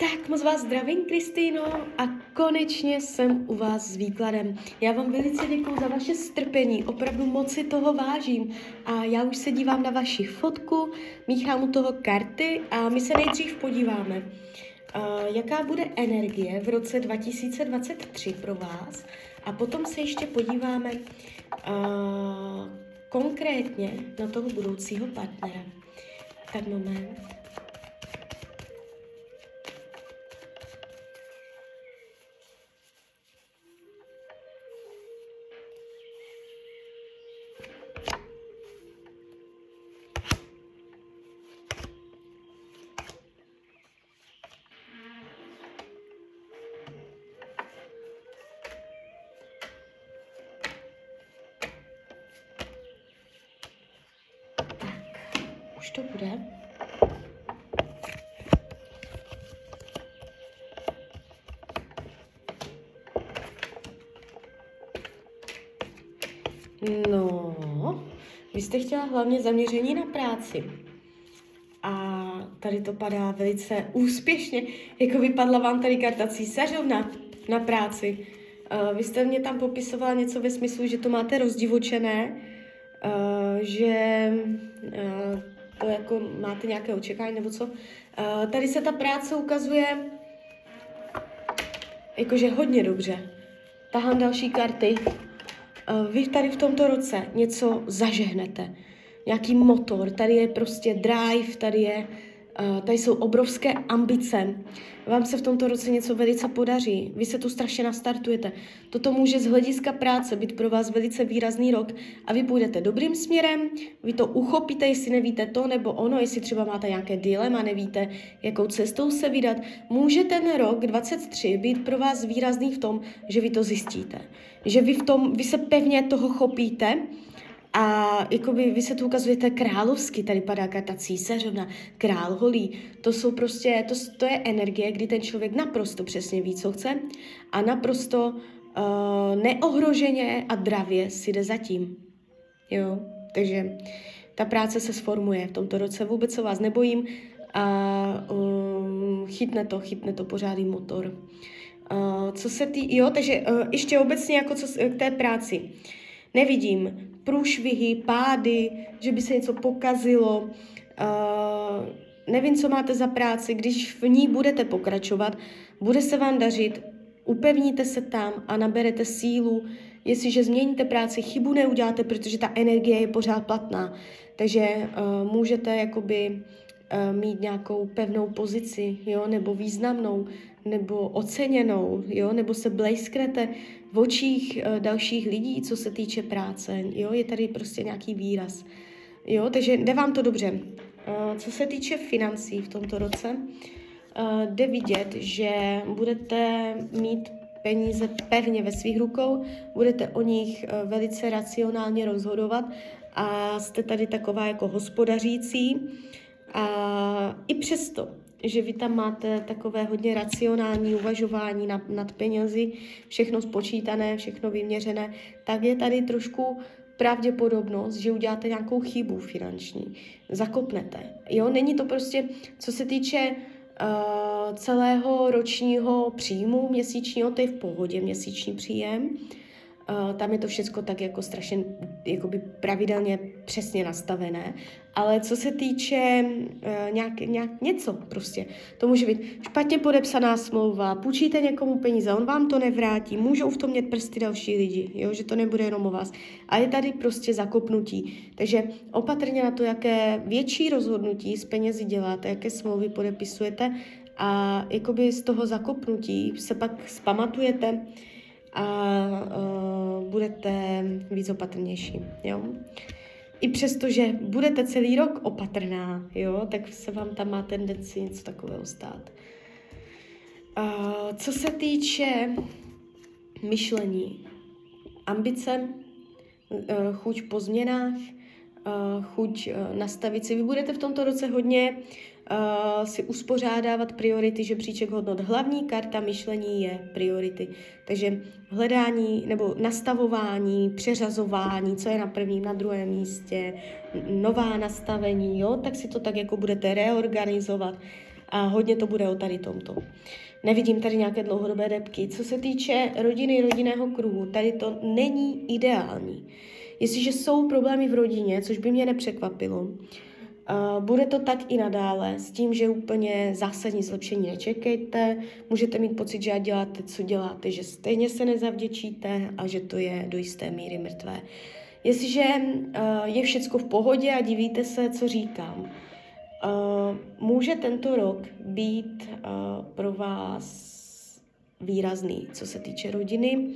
Tak moc vás zdravím, Kristýno, a konečně jsem u vás s výkladem. Já vám velice děkuji za vaše strpení, opravdu moc si toho vážím. A já už se dívám na vaši fotku, míchám u toho karty a my se nejdřív podíváme, jaká bude energie v roce 2023 pro vás. A potom se ještě podíváme konkrétně na toho budoucího partnera. Tak moment. To bude? No, vy jste chtěla hlavně zaměření na práci. A tady to padá velice úspěšně. Jako vypadla vám tady karta císařovna na práci. Uh, vy jste mě tam popisovala něco ve smyslu, že to máte rozdivočené, uh, že uh, jako máte nějaké očekávání nebo co. Uh, tady se ta práce ukazuje jakože hodně dobře. Tahám další karty. Uh, vy tady v tomto roce něco zažehnete. Nějaký motor, tady je prostě drive, tady je Uh, tady jsou obrovské ambice. Vám se v tomto roce něco velice podaří. Vy se tu strašně nastartujete. Toto může z hlediska práce být pro vás velice výrazný rok a vy půjdete dobrým směrem, vy to uchopíte, jestli nevíte to nebo ono, jestli třeba máte nějaké dilema, nevíte, jakou cestou se vydat. Může ten rok 23 být pro vás výrazný v tom, že vy to zjistíte. Že vy, v tom, vy se pevně toho chopíte a jakoby vy se tu ukazujete královsky, tady padá karta císařovna, král holí. To jsou prostě, to, to je energie, kdy ten člověk naprosto přesně ví, co chce a naprosto uh, neohroženě a dravě si jde zatím. Jo, takže ta práce se sformuje v tomto roce, vůbec se vás nebojím a um, chytne to, chytne to pořádný motor. Uh, co se tý, jo, takže uh, ještě obecně jako co, k té práci. Nevidím průšvihy, pády, že by se něco pokazilo. Uh, nevím, co máte za práci, když v ní budete pokračovat, bude se vám dařit, upevníte se tam a naberete sílu. Jestliže změníte práci, chybu neuděláte, protože ta energie je pořád platná. Takže uh, můžete jakoby uh, mít nějakou pevnou pozici, jo, nebo významnou, nebo oceněnou, jo, nebo se blejsknete v očích uh, dalších lidí, co se týče práce, jo, je tady prostě nějaký výraz, jo, takže jde vám to dobře. Uh, co se týče financí v tomto roce, uh, jde vidět, že budete mít peníze pevně ve svých rukou, budete o nich velice racionálně rozhodovat a jste tady taková jako hospodařící a i přesto že vy tam máte takové hodně racionální uvažování nad, nad penězi, všechno spočítané, všechno vyměřené, tak je tady trošku pravděpodobnost, že uděláte nějakou chybu finanční. Zakopnete. Jo, není to prostě, co se týče uh, celého ročního příjmu měsíčního, to je v pohodě měsíční příjem, Uh, tam je to všechno tak jako strašně jakoby pravidelně přesně nastavené. Ale co se týče uh, nějak, nějak něco prostě, to může být špatně podepsaná smlouva, půjčíte někomu peníze, on vám to nevrátí, můžou v tom mít prsty další lidi, jo, že to nebude jenom o vás. A je tady prostě zakopnutí. Takže opatrně na to, jaké větší rozhodnutí s penězi děláte, jaké smlouvy podepisujete a jakoby z toho zakopnutí se pak spamatujete, a uh, budete víc opatrnější, jo. I přesto, že budete celý rok opatrná, jo, tak se vám tam má tendenci něco takového stát. Uh, co se týče myšlení, ambice, uh, chuť po změnách, uh, chuť uh, nastavit si. Vy budete v tomto roce hodně uh, si uspořádávat priority, že příček hodnot. Hlavní karta myšlení je priority. Takže hledání nebo nastavování, přeřazování, co je na prvním, na druhém místě, nová nastavení, jo, tak si to tak jako budete reorganizovat A hodně to bude o tady tomto. Nevidím tady nějaké dlouhodobé depky. Co se týče rodiny, rodinného kruhu, tady to není ideální. Jestliže jsou problémy v rodině, což by mě nepřekvapilo, bude to tak i nadále, s tím, že úplně zásadní zlepšení nečekejte, můžete mít pocit, že děláte, co děláte, že stejně se nezavděčíte a že to je do jisté míry mrtvé. Jestliže uh, je všecko v pohodě a divíte se, co říkám, uh, může tento rok být uh, pro vás výrazný, co se týče rodiny,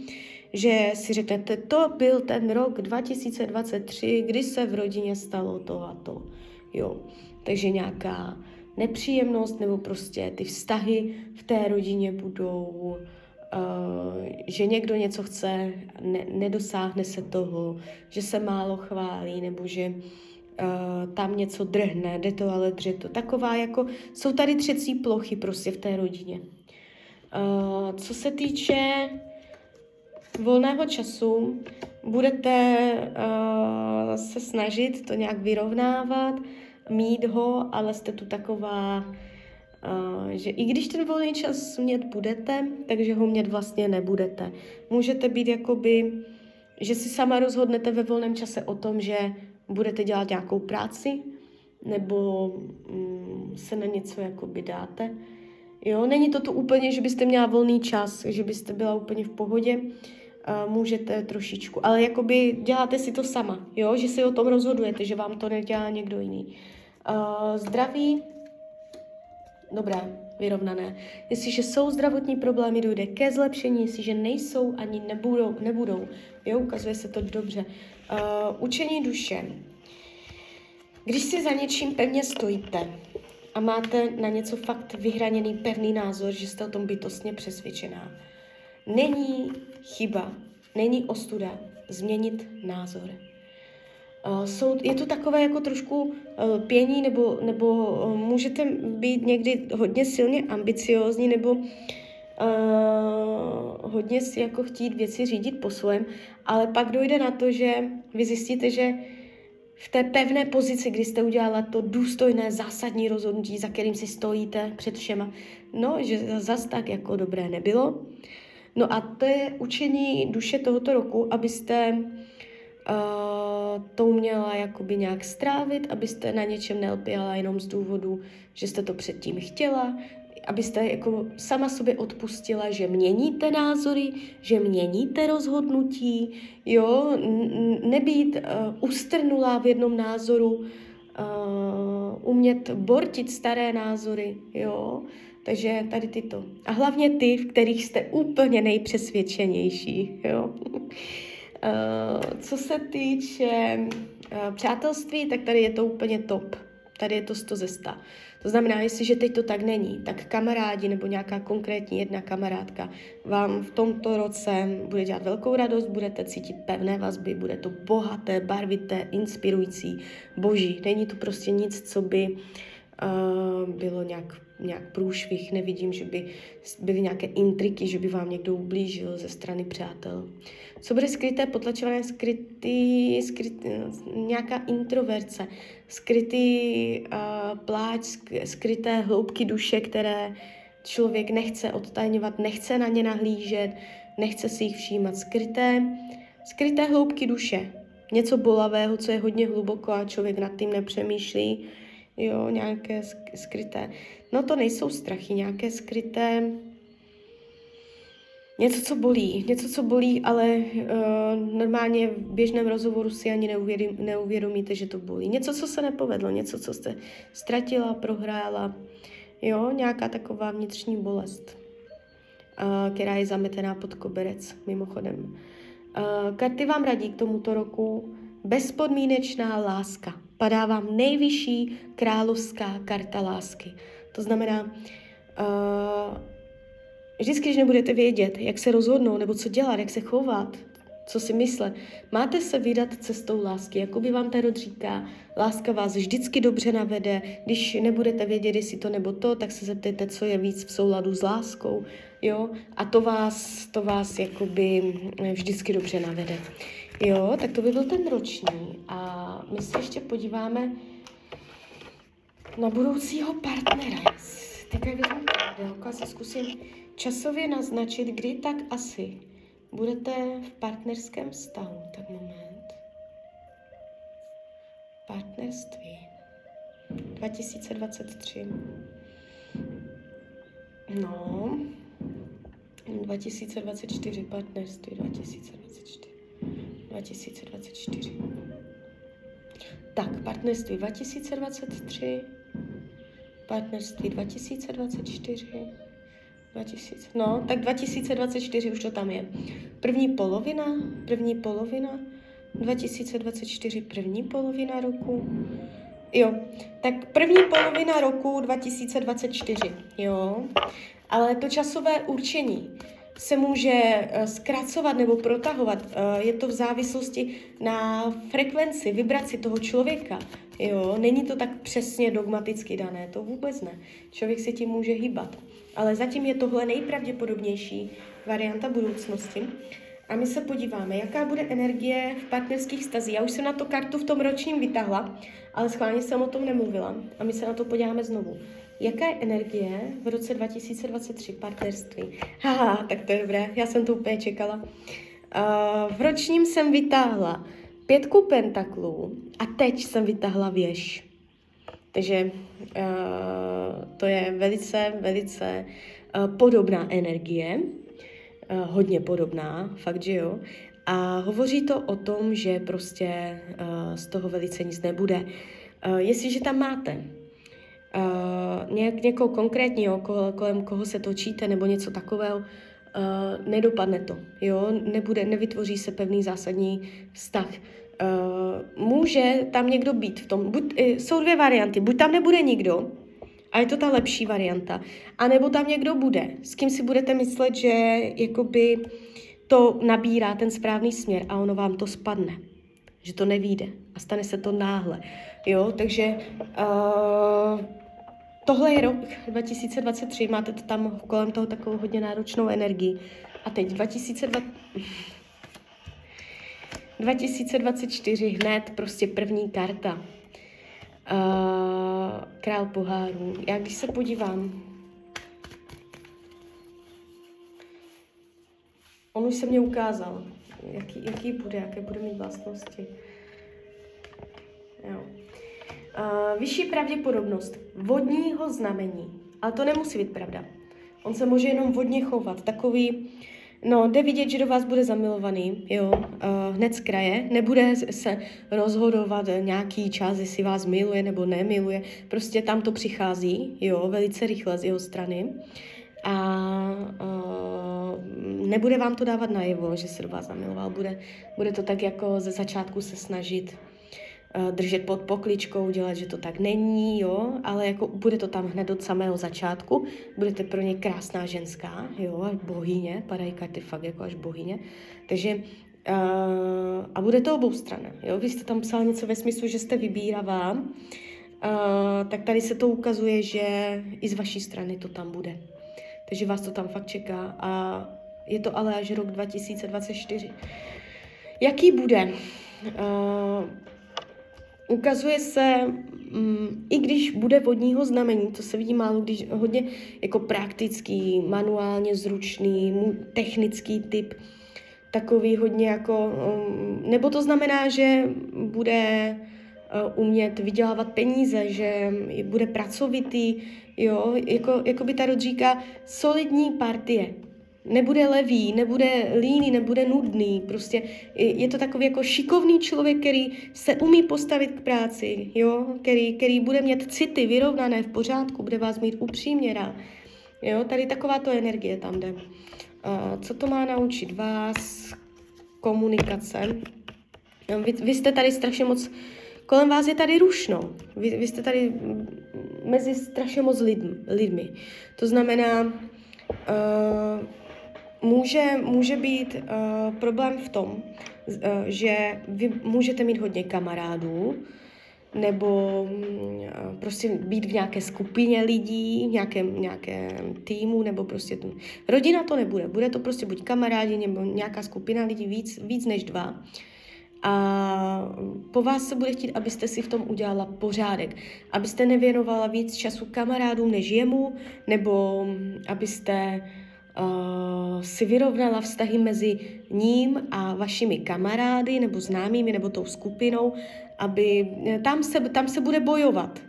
že si řeknete, to byl ten rok 2023, kdy se v rodině stalo to a to. Jo. Takže nějaká nepříjemnost nebo prostě ty vztahy v té rodině budou, uh, že někdo něco chce, ne, nedosáhne se toho, že se málo chválí nebo že uh, tam něco drhne, jde to ale dře to. Taková jako, jsou tady třecí plochy prostě v té rodině. Uh, co se týče volného času, budete uh, se snažit to nějak vyrovnávat, mít ho, ale jste tu taková, uh, že i když ten volný čas mět budete, takže ho mět vlastně nebudete. Můžete být jakoby, že si sama rozhodnete ve volném čase o tom, že budete dělat nějakou práci, nebo um, se na něco jakoby dáte. Jo, není to tu úplně, že byste měla volný čas, že byste byla úplně v pohodě, uh, můžete trošičku, ale jakoby děláte si to sama, jo, že si o tom rozhodujete, že vám to nedělá někdo jiný. Uh, zdraví, dobré, vyrovnané. Jestliže jsou zdravotní problémy, dojde ke zlepšení, jestliže nejsou, ani nebudou, nebudou. Jo, ukazuje se to dobře. Uh, učení duše. Když si za něčím pevně stojíte a máte na něco fakt vyhraněný pevný názor, že jste o tom bytostně přesvědčená, není chyba, není ostuda změnit názor. Jsou, je to takové jako trošku uh, pění, nebo, nebo uh, můžete být někdy hodně silně ambiciózní, nebo uh, hodně si jako chtít věci řídit po svém, ale pak dojde na to, že vy zjistíte, že v té pevné pozici, kdy jste udělala to důstojné zásadní rozhodnutí, za kterým si stojíte před všema, no, že zas tak jako dobré nebylo. No a to je učení duše tohoto roku, abyste uh, to uměla jakoby nějak strávit, abyste na něčem nelpěla jenom z důvodu, že jste to předtím chtěla, abyste jako sama sobě odpustila, že měníte názory, že měníte rozhodnutí, jo, nebýt uh, ustrnulá v jednom názoru, uh, umět bortit staré názory, jo, takže tady tyto. A hlavně ty, v kterých jste úplně nejpřesvědčenější, jo. Uh, co se týče uh, přátelství, tak tady je to úplně top. Tady je to 100 ze 100. To znamená, jestliže teď to tak není, tak kamarádi nebo nějaká konkrétní jedna kamarádka vám v tomto roce bude dělat velkou radost, budete cítit pevné vazby, bude to bohaté, barvité, inspirující, boží. Není to prostě nic, co by uh, bylo nějak nějak průšvih, nevidím, že by byly nějaké intriky, že by vám někdo ublížil ze strany přátel. Co bude skryté, potlačované, skrytý, skrytý nějaká introverce, skrytý uh, pláč, skryté hloubky duše, které člověk nechce odtajňovat, nechce na ně nahlížet, nechce si jich všímat. Skryté, skryté hloubky duše, něco bolavého, co je hodně hluboko a člověk nad tím nepřemýšlí, jo, nějaké skryté. No to nejsou strachy, nějaké skryté, něco, co bolí, něco, co bolí, ale uh, normálně v běžném rozhovoru si ani neuvědomí, neuvědomíte, že to bolí. Něco, co se nepovedlo, něco, co jste ztratila, prohrála, jo, nějaká taková vnitřní bolest, uh, která je zametená pod koberec, mimochodem. Uh, karty vám radí k tomuto roku bezpodmínečná láska. Padá vám nejvyšší královská karta lásky. To znamená, uh, vždycky, když nebudete vědět, jak se rozhodnout, nebo co dělat, jak se chovat, co si myslet, máte se vydat cestou lásky. Jakoby vám Tarot říká, láska vás vždycky dobře navede. Když nebudete vědět, jestli to nebo to, tak se zeptejte, co je víc v souladu s láskou. Jo? A to vás, to vás jakoby vždycky dobře navede. Jo, tak to by byl ten roční. A my se ještě podíváme na budoucího partnera. Teďka vezmu pravidelku a si zkusím časově naznačit, kdy tak asi budete v partnerském vztahu. Tak moment. Partnerství. 2023. No, 2024, partnerství 2024. 2024. Tak, partnerství 2023, partnerství 2024, 2000, no, tak 2024 už to tam je. První polovina, první polovina, 2024 první polovina roku, jo, tak první polovina roku 2024, jo, ale to časové určení se může eh, zkracovat nebo protahovat. Eh, je to v závislosti na frekvenci, vibraci toho člověka. Jo, není to tak přesně dogmaticky dané, to vůbec ne. Člověk se tím může hýbat. Ale zatím je tohle nejpravděpodobnější varianta budoucnosti. A my se podíváme, jaká bude energie v partnerských stazích. Já už jsem na to kartu v tom ročním vytahla, ale schválně jsem o tom nemluvila. A my se na to podíváme znovu. Jaká je energie v roce 2023 partnerství? Haha, tak to je dobré, já jsem to úplně čekala. Uh, v ročním jsem vytáhla pětku pentaklů a teď jsem vytáhla věž. Takže uh, to je velice, velice uh, podobná energie, hodně podobná, fakt, že jo. A hovoří to o tom, že prostě uh, z toho velice nic nebude. Uh, jestliže tam máte uh, nějak, někoho konkrétního, kol, kolem koho se točíte, nebo něco takového, uh, nedopadne to, jo, nebude, nevytvoří se pevný zásadní vztah. Uh, může tam někdo být v tom, buď, uh, jsou dvě varianty, buď tam nebude nikdo, a je to ta lepší varianta, a nebo tam někdo bude, s kým si budete myslet, že jakoby to nabírá ten správný směr a ono vám to spadne, že to nevíde a stane se to náhle, jo, takže uh, Tohle je rok 2023, máte to tam kolem toho takovou hodně náročnou energii. A teď 2020... 2024 hned prostě první karta. Uh, král pohárů. Já když se podívám, on už se mě ukázal, jaký, jaký bude, jaké bude mít vlastnosti. Jo. Uh, vyšší pravděpodobnost vodního znamení, ale to nemusí být pravda. On se může jenom vodně chovat, takový, no, jde vidět, že do vás bude zamilovaný, jo, uh, hned z kraje, nebude se rozhodovat nějaký čas, jestli vás miluje nebo nemiluje, prostě tam to přichází, jo, velice rychle z jeho strany a uh, nebude vám to dávat najevo, že se do vás zamiloval, bude, bude to tak jako ze začátku se snažit Eh, držet pod pokličkou, dělat, že to tak není, jo, ale jako bude to tam hned od samého začátku, budete pro ně krásná ženská, jo, až bohyně, padají karty fakt jako až bohyně, takže uh, a bude to obou strany, jo, vy jste tam psal něco ve smyslu, že jste vybíravá, uh, tak tady se to ukazuje, že i z vaší strany to tam bude. Takže vás to tam fakt čeká a je to ale až rok 2024. Jaký bude? Uh, ukazuje se, mm, i když bude vodního znamení, to se vidí málo, když hodně jako praktický, manuálně zručný, technický typ, takový hodně jako, um, nebo to znamená, že bude umět vydělávat peníze, že bude pracovitý, jo, jako, jako by ta říká, solidní partie, nebude levý, nebude líný, nebude nudný. Prostě je to takový jako šikovný člověk, který se umí postavit k práci, jo? Který, který bude mít city vyrovnané v pořádku, bude vás mít upřímně rád. Jo? Tady taková to energie tam jde. Uh, co to má naučit vás? Komunikace. Vy, vy jste tady strašně moc, kolem vás je tady rušno. Vy, vy jste tady mezi strašně moc lidmi. lidmi. To znamená, uh, může, může být uh, problém v tom, uh, že vy můžete mít hodně kamarádů, nebo uh, prostě být v nějaké skupině lidí, v nějakém, nějakém týmu, nebo prostě to, rodina to nebude. Bude to prostě buď kamarádi, nebo nějaká skupina lidí, víc, víc než dva. A po vás se bude chtít, abyste si v tom udělala pořádek, abyste nevěnovala víc času kamarádům než jemu, nebo abyste uh, si vyrovnala vztahy mezi ním a vašimi kamarády, nebo známými, nebo tou skupinou, aby tam se, tam se bude bojovat.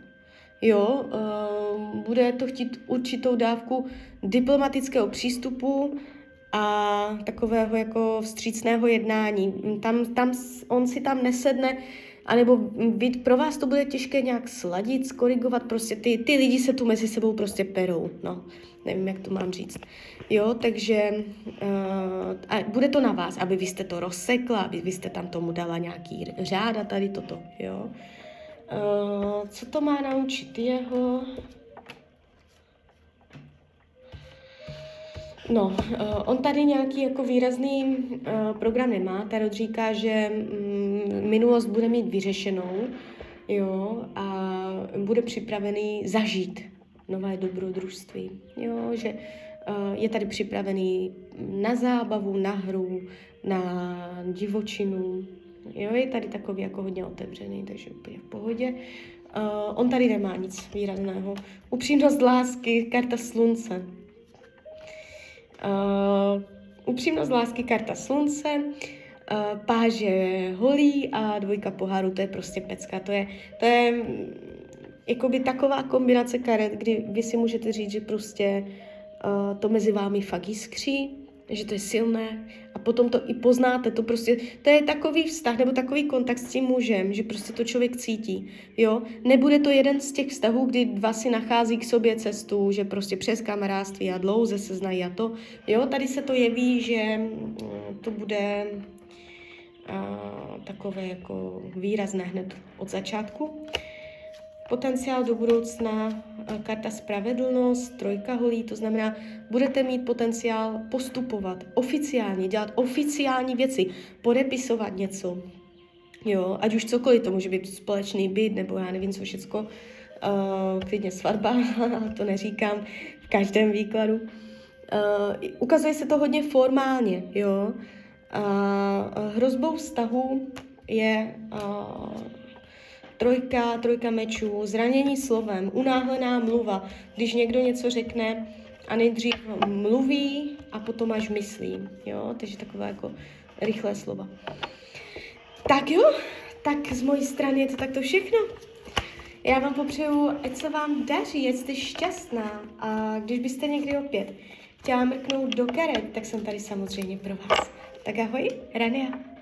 Jo, uh, bude to chtít určitou dávku diplomatického přístupu, a takového jako vstřícného jednání. Tam, tam, on si tam nesedne, anebo být, pro vás to bude těžké nějak sladit, skorigovat, prostě ty, ty lidi se tu mezi sebou prostě perou, no, nevím, jak to mám říct. Jo, takže uh, a bude to na vás, aby vy jste to rozsekla, aby vy jste tam tomu dala nějaký řáda, tady toto, jo. Uh, co to má naučit jeho? No, uh, on tady nějaký jako výrazný uh, program nemá. Tarot říká, že mm, minulost bude mít vyřešenou, jo, a bude připravený zažít nové dobrodružství, jo, že uh, je tady připravený na zábavu, na hru, na divočinu, jo, je tady takový jako hodně otevřený, takže úplně v pohodě. Uh, on tady nemá nic výrazného. Upřímnost lásky, karta slunce, Uh, upřímnost lásky, karta slunce, uh, páže holí a dvojka poháru, to je prostě pecka. To je, to je mm, jakoby taková kombinace karet, kdy vy si můžete říct, že prostě uh, to mezi vámi fakt jiskří, že to je silné a potom to i poznáte, to prostě, to je takový vztah nebo takový kontakt s tím mužem, že prostě to člověk cítí, jo. Nebude to jeden z těch vztahů, kdy dva si nachází k sobě cestu, že prostě přes kamarádství a dlouze se znají a to, jo. Tady se to jeví, že mm, to bude a, takové jako výrazné hned od začátku. Potenciál do budoucna, karta spravedlnost, trojka holí, to znamená, budete mít potenciál postupovat oficiálně, dělat oficiální věci, podepisovat něco, jo, ať už cokoliv, to může být společný byt, nebo já nevím co všecko, uh, klidně svatba, to neříkám v každém výkladu. Uh, ukazuje se to hodně formálně, jo. Uh, hrozbou vztahu je uh, trojka, trojka mečů, zranění slovem, unáhlená mluva, když někdo něco řekne a nejdřív mluví a potom až myslí, jo, takže takové jako rychlé slova. Tak jo, tak z mojí strany je to takto všechno. Já vám popřeju, ať se vám daří, ať jste šťastná a když byste někdy opět chtěla mrknout do karet, tak jsem tady samozřejmě pro vás. Tak ahoj, Rania.